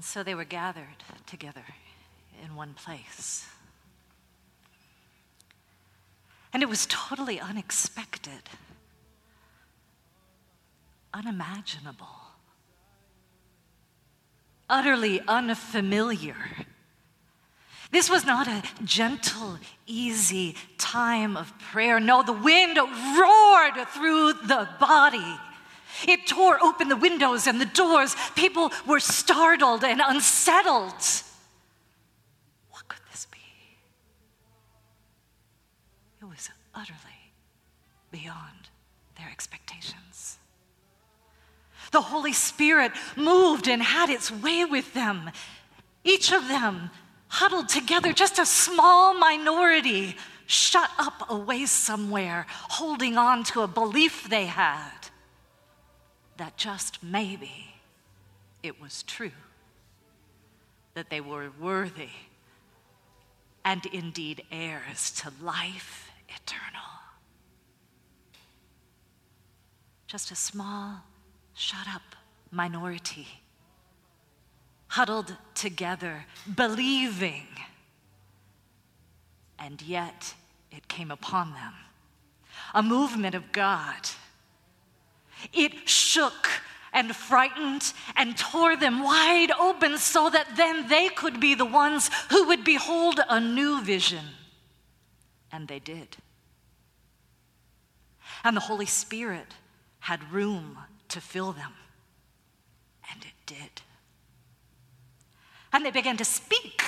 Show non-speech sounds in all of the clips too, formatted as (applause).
And so they were gathered together in one place. And it was totally unexpected, unimaginable, utterly unfamiliar. This was not a gentle, easy time of prayer. No, the wind roared through the body. It tore open the windows and the doors. People were startled and unsettled. What could this be? It was utterly beyond their expectations. The Holy Spirit moved and had its way with them. Each of them huddled together, just a small minority, shut up away somewhere, holding on to a belief they had that just maybe it was true, that they were worthy and indeed heirs to life eternal. Just a small, shut up minority huddled together, believing. And yet it came upon them a movement of God. It shook and frightened and tore them wide open so that then they could be the ones who would behold a new vision. And they did. And the Holy Spirit had room to fill them. And it did and they began to speak.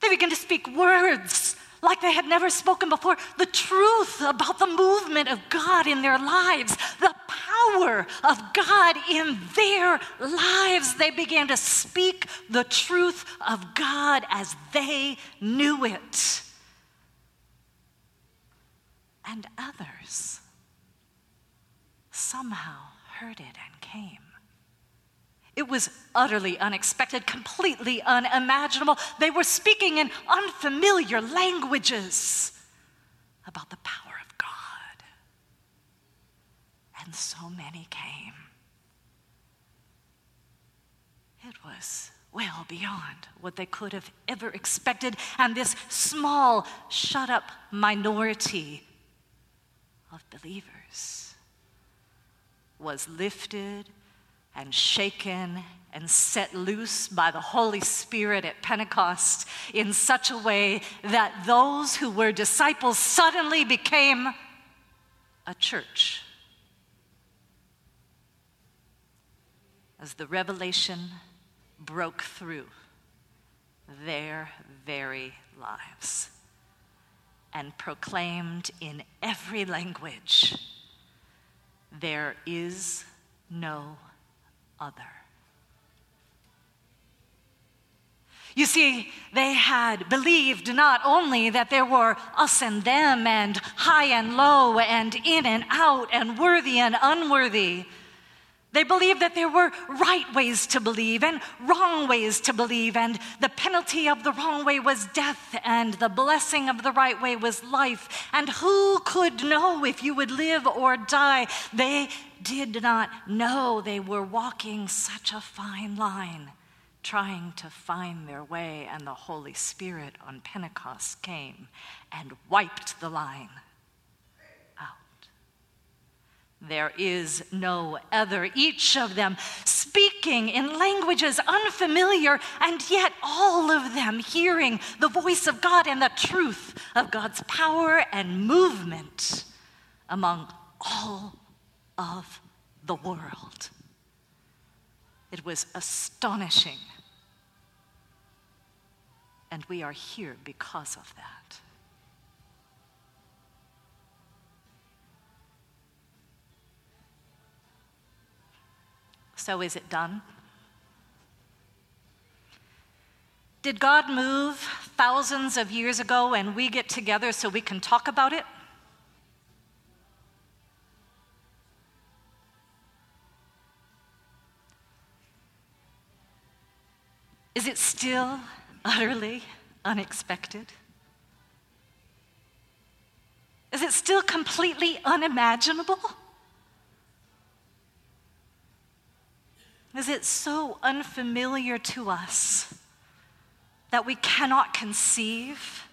They began to speak words like they had never spoken before the truth about the movement of God in their lives, the power of God in their lives. They began to speak the truth of God as they knew it. And others somehow heard it and came. It was utterly unexpected, completely unimaginable. They were speaking in unfamiliar languages about the power of God. And so many came. It was well beyond what they could have ever expected. And this small, shut up minority of believers was lifted and shaken and set loose by the Holy Spirit at Pentecost in such a way that those who were disciples suddenly became a church. As the revelation broke through their very lives and proclaimed in every language there is no other. You see, they had believed not only that there were us and them, and high and low, and in and out, and worthy and unworthy. They believed that there were right ways to believe and wrong ways to believe, and the penalty of the wrong way was death, and the blessing of the right way was life. And who could know if you would live or die? They did not know they were walking such a fine line, trying to find their way, and the Holy Spirit on Pentecost came and wiped the line out. There is no other, each of them speaking in languages unfamiliar, and yet all of them hearing the voice of God and the truth of God's power and movement among all of the world. It was astonishing. And we are here because of that. So, is it done? Did God move thousands of years ago and we get together so we can talk about it? Is it still utterly unexpected? Is it still completely unimaginable? Is it so unfamiliar to us that we cannot conceive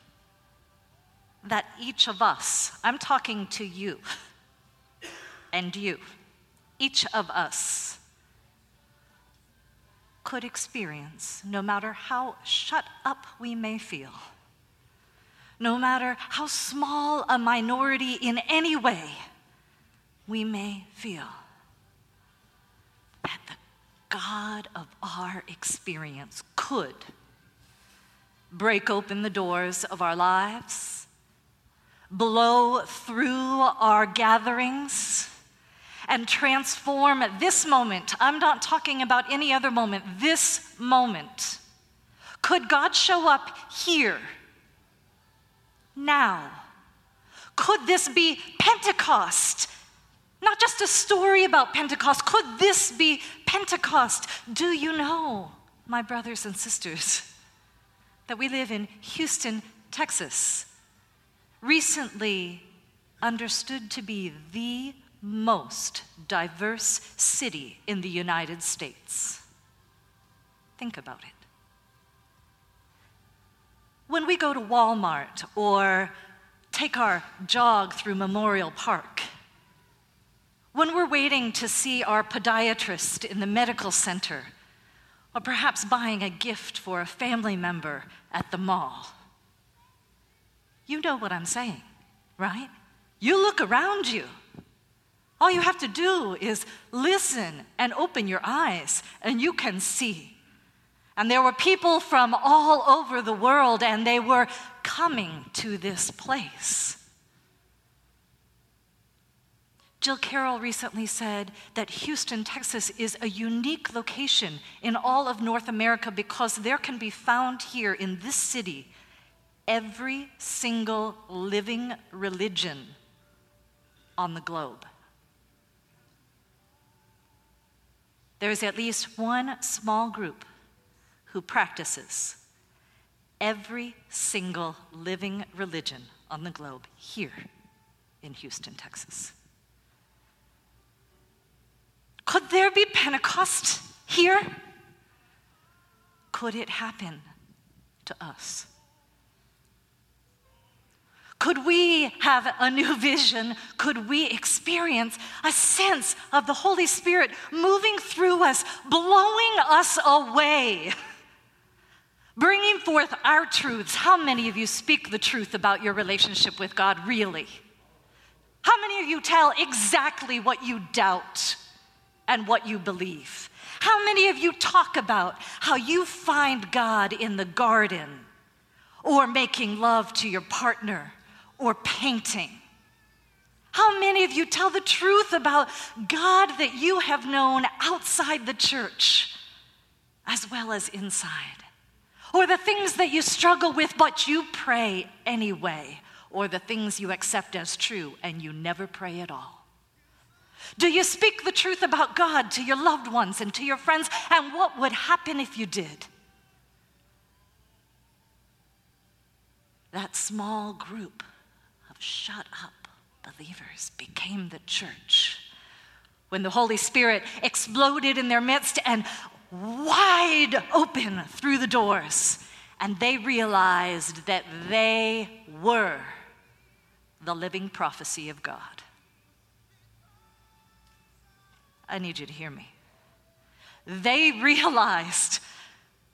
that each of us, I'm talking to you and you, each of us could experience, no matter how shut up we may feel, no matter how small a minority in any way we may feel, that the God of our experience could break open the doors of our lives, blow through our gatherings, and transform this moment. I'm not talking about any other moment, this moment. Could God show up here, now? Could this be Pentecost? Not just a story about Pentecost. Could this be Pentecost? Do you know, my brothers and sisters, that we live in Houston, Texas, recently understood to be the most diverse city in the United States. Think about it. When we go to Walmart or take our jog through Memorial Park, when we're waiting to see our podiatrist in the medical center, or perhaps buying a gift for a family member at the mall, you know what I'm saying, right? You look around you. All you have to do is listen and open your eyes, and you can see. And there were people from all over the world, and they were coming to this place. Jill Carroll recently said that Houston, Texas is a unique location in all of North America because there can be found here in this city every single living religion on the globe. There is at least one small group who practices every single living religion on the globe here in Houston, Texas. Could there be Pentecost here? Could it happen to us? Could we have a new vision? Could we experience a sense of the Holy Spirit moving through us, blowing us away, bringing forth our truths? How many of you speak the truth about your relationship with God, really? How many of you tell exactly what you doubt? And what you believe. How many of you talk about how you find God in the garden or making love to your partner or painting? How many of you tell the truth about God that you have known outside the church as well as inside? Or the things that you struggle with, but you pray anyway, or the things you accept as true and you never pray at all? Do you speak the truth about God to your loved ones and to your friends? And what would happen if you did? That small group of shut up believers became the church. When the Holy Spirit exploded in their midst and wide open through the doors, and they realized that they were the living prophecy of God. I need you to hear me. They realized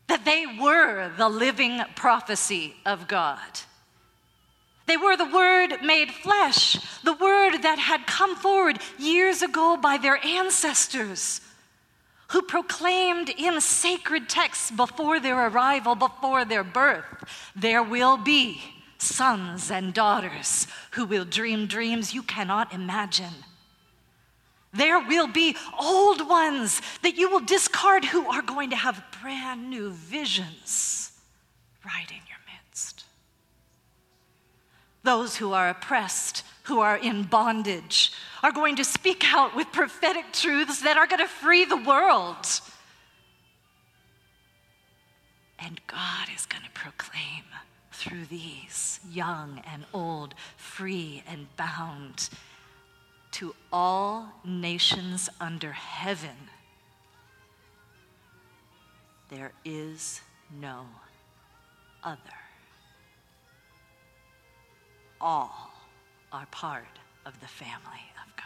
that they were the living prophecy of God. They were the Word made flesh, the Word that had come forward years ago by their ancestors, who proclaimed in sacred texts before their arrival, before their birth, there will be sons and daughters who will dream dreams you cannot imagine. There will be old ones that you will discard who are going to have brand new visions right in your midst. Those who are oppressed, who are in bondage, are going to speak out with prophetic truths that are going to free the world. And God is going to proclaim through these young and old, free and bound to all nations under heaven There is no other. All are part of the family of God.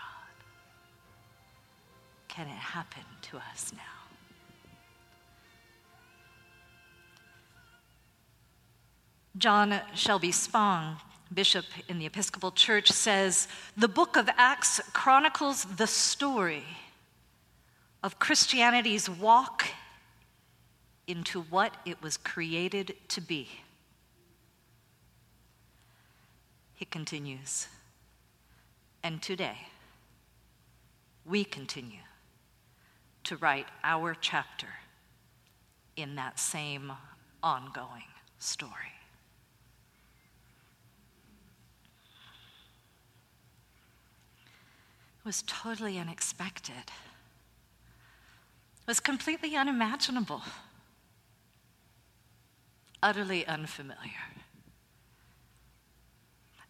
Can it happen to us now? John Shelby Spong, bishop in the Episcopal Church, says the book of Acts chronicles the story of Christianity's walk into what it was created to be. He continues, and today we continue to write our chapter in that same ongoing story. It was totally unexpected. Was completely unimaginable, utterly unfamiliar.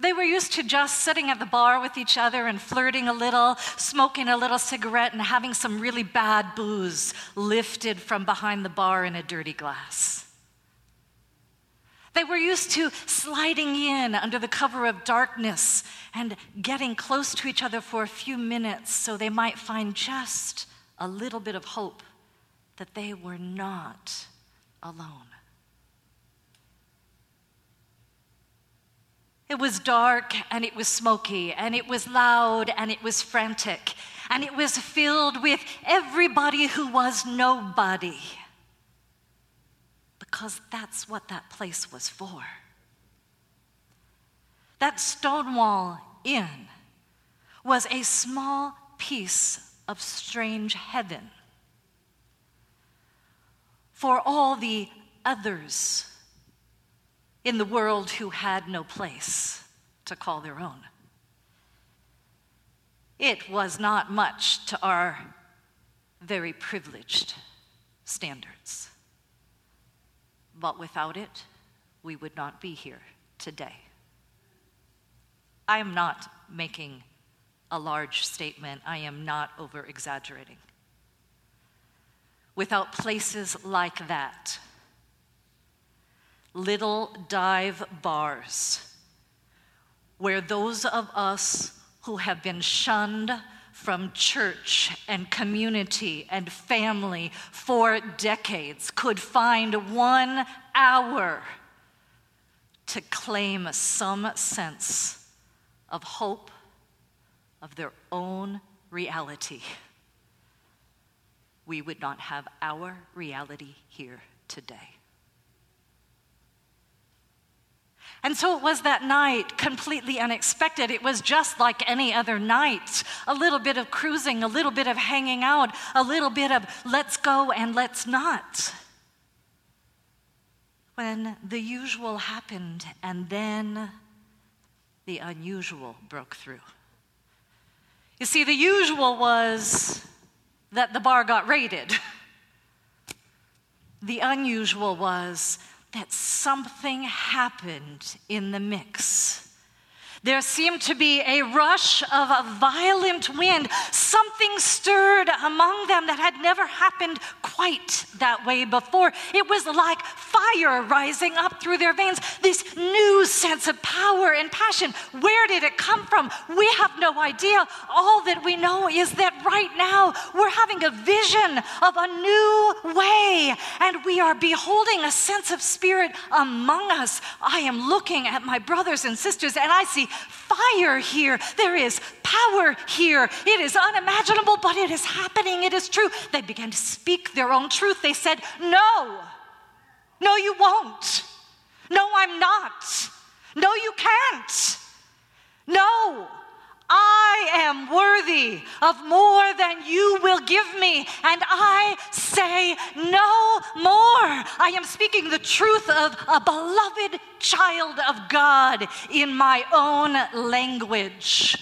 They were used to just sitting at the bar with each other and flirting a little, smoking a little cigarette, and having some really bad booze lifted from behind the bar in a dirty glass. They were used to sliding in under the cover of darkness and getting close to each other for a few minutes so they might find just a little bit of hope that they were not alone. It was dark and it was smoky and it was loud and it was frantic and it was filled with everybody who was nobody. Because that's what that place was for. That Stonewall Inn was a small piece of strange heaven for all the others in the world who had no place to call their own. It was not much to our very privileged standards. But without it, we would not be here today. I am not making a large statement, I am not over exaggerating. Without places like that, little dive bars where those of us who have been shunned from church and community and family for decades could find one hour to claim some sense of hope of their own reality. We would not have our reality here today. And so it was that night, completely unexpected. It was just like any other night a little bit of cruising, a little bit of hanging out, a little bit of let's go and let's not. When the usual happened, and then the unusual broke through. You see, the usual was that the bar got raided. The unusual was that something happened in the mix. There seemed to be a rush of a violent wind. Something stirred among them that had never happened quite that way before. It was like fire rising up through their veins, this new sense of power and passion. Where did it come from? We have no idea. All that we know is that right now we're having a vision of a new way, and we are beholding a sense of spirit among us. I am looking at my brothers and sisters, and I see fire here. There is power here. It is unimaginable, but it is happening. It is true. They began to speak their own truth. They said, No, no, you won't. No, I'm not. No, you can't. No, I am worthy of more than you will give me, and I say no more. I am speaking the truth of a beloved child of God in my own language.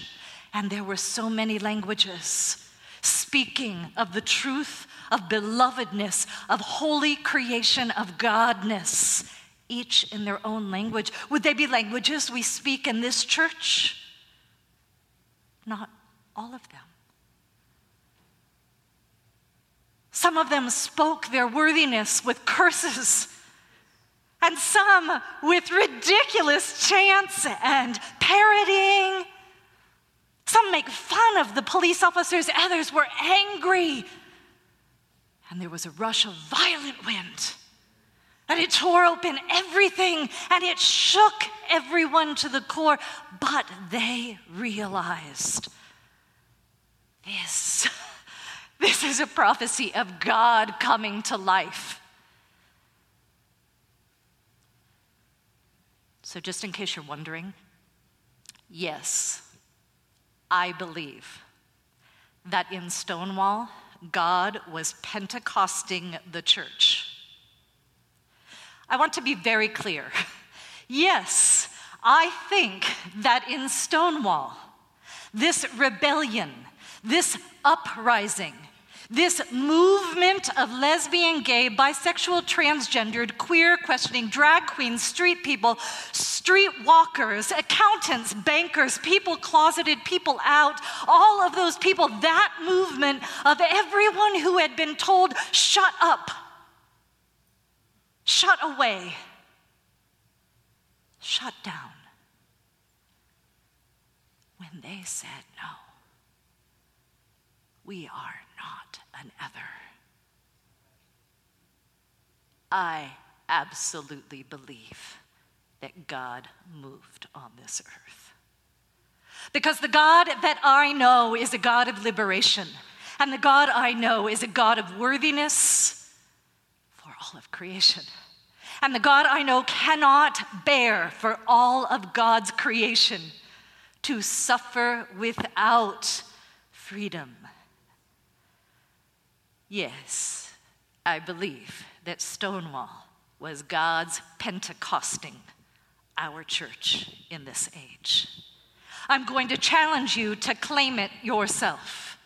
And there were so many languages speaking of the truth of belovedness, of holy creation, of Godness, each in their own language. Would they be languages we speak in this church? not all of them. Some of them spoke their worthiness with curses, and some with ridiculous chants and parroting. Some make fun of the police officers, others were angry. And there was a rush of violent wind. And it tore open everything and it shook everyone to the core. But they realized this, (laughs) this is a prophecy of God coming to life. So, just in case you're wondering, yes, I believe that in Stonewall, God was Pentecosting the church. I want to be very clear. (laughs) Yes, I think that in Stonewall, this rebellion, this uprising, this movement of lesbian, gay, bisexual, transgendered, queer, questioning, drag queens, street people, street walkers, accountants, bankers, people closeted, people out, all of those people, that movement of everyone who had been told, shut up, shut away, shut down, when they said no, we are not an other. I absolutely believe that God moved on this earth. Because the God that I know is a God of liberation, and the God I know is a God of worthiness for all of creation. And the God I know cannot bear for all of God's creation to suffer without freedom Yes, I believe that Stonewall was God's Pentecosting our church in this age. I'm going to challenge you to claim it yourself.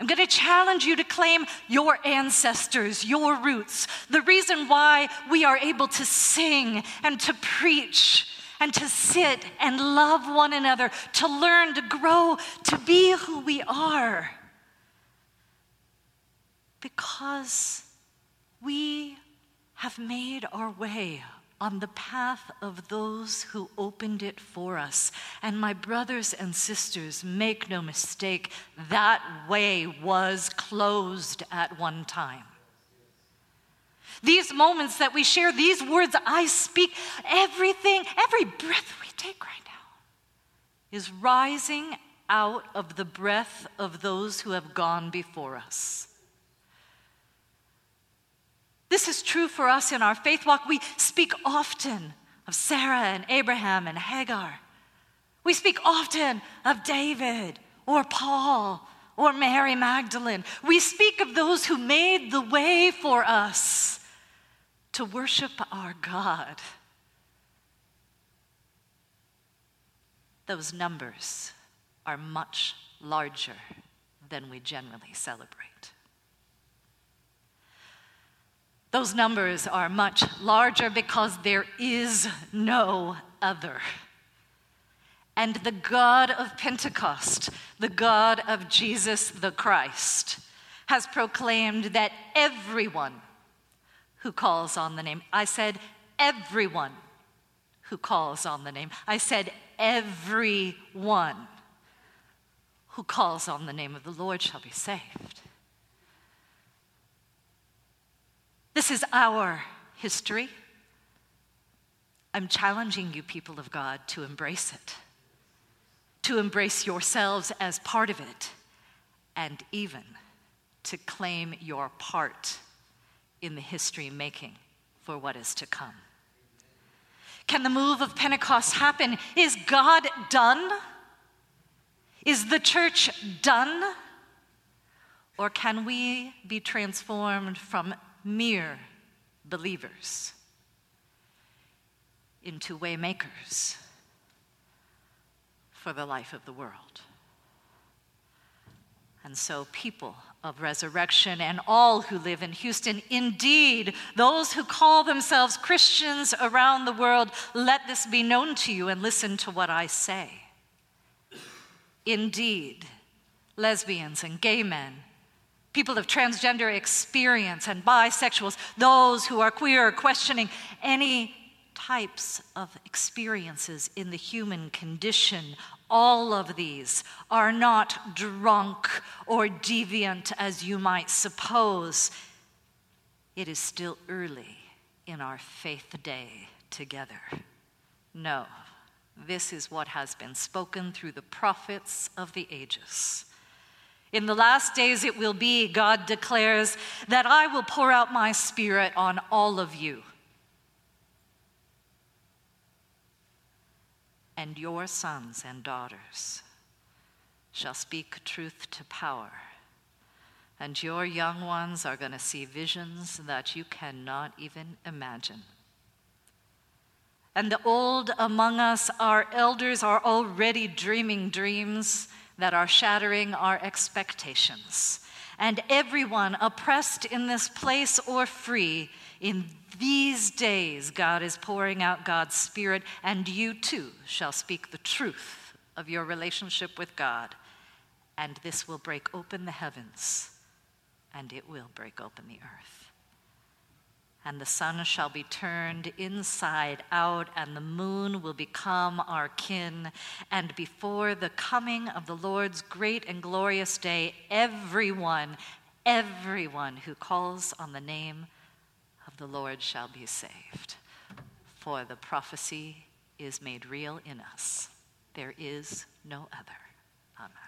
I'm going to challenge you to claim your ancestors, your roots, the reason why we are able to sing and to preach and to sit and love one another, to learn, to grow, to be who we are. Because we have made our way on the path of those who opened it for us. And my brothers and sisters, make no mistake, that way was closed at one time. These moments that we share, these words I speak, everything, every breath we take right now is rising out of the breath of those who have gone before us. This is true for us in our faith walk. We speak often of Sarah and Abraham and Hagar. We speak often of David or Paul or Mary Magdalene. We speak of those who made the way for us to worship our God. Those numbers are much larger than we generally celebrate. Those numbers are much larger because there is no other. And the God of Pentecost, the God of Jesus the Christ, has proclaimed that everyone who calls on the name, I said everyone who calls on the name, I said everyone who calls on the name of the Lord shall be saved. This is our history. I'm challenging you, people of God, to embrace it, to embrace yourselves as part of it, and even to claim your part in the history making for what is to come. Can the move of Pentecost happen? Is God done? Is the church done? Or can we be transformed from mere believers into waymakers for the life of the world. And so, people of resurrection and all who live in Houston, indeed, those who call themselves Christians around the world, let this be known to you and listen to what I say. Indeed, lesbians and gay men people of transgender experience and bisexuals, those who are queer, questioning any types of experiences in the human condition. All of these are not drunk or deviant as you might suppose. It is still early in our faith day together. No, this is what has been spoken through the prophets of the ages. In the last days it will be, God declares, that I will pour out my spirit on all of you. And your sons and daughters shall speak truth to power. And your young ones are going to see visions that you cannot even imagine. And the old among us, our elders, are already dreaming dreams that are shattering our expectations. And everyone oppressed in this place or free, in these days, God is pouring out God's Spirit, and you too shall speak the truth of your relationship with God. And this will break open the heavens, and it will break open the earth and the sun shall be turned inside out, and the moon will become our kin. And before the coming of the Lord's great and glorious day, everyone, everyone who calls on the name of the Lord shall be saved. For the prophecy is made real in us. There is no other. Amen.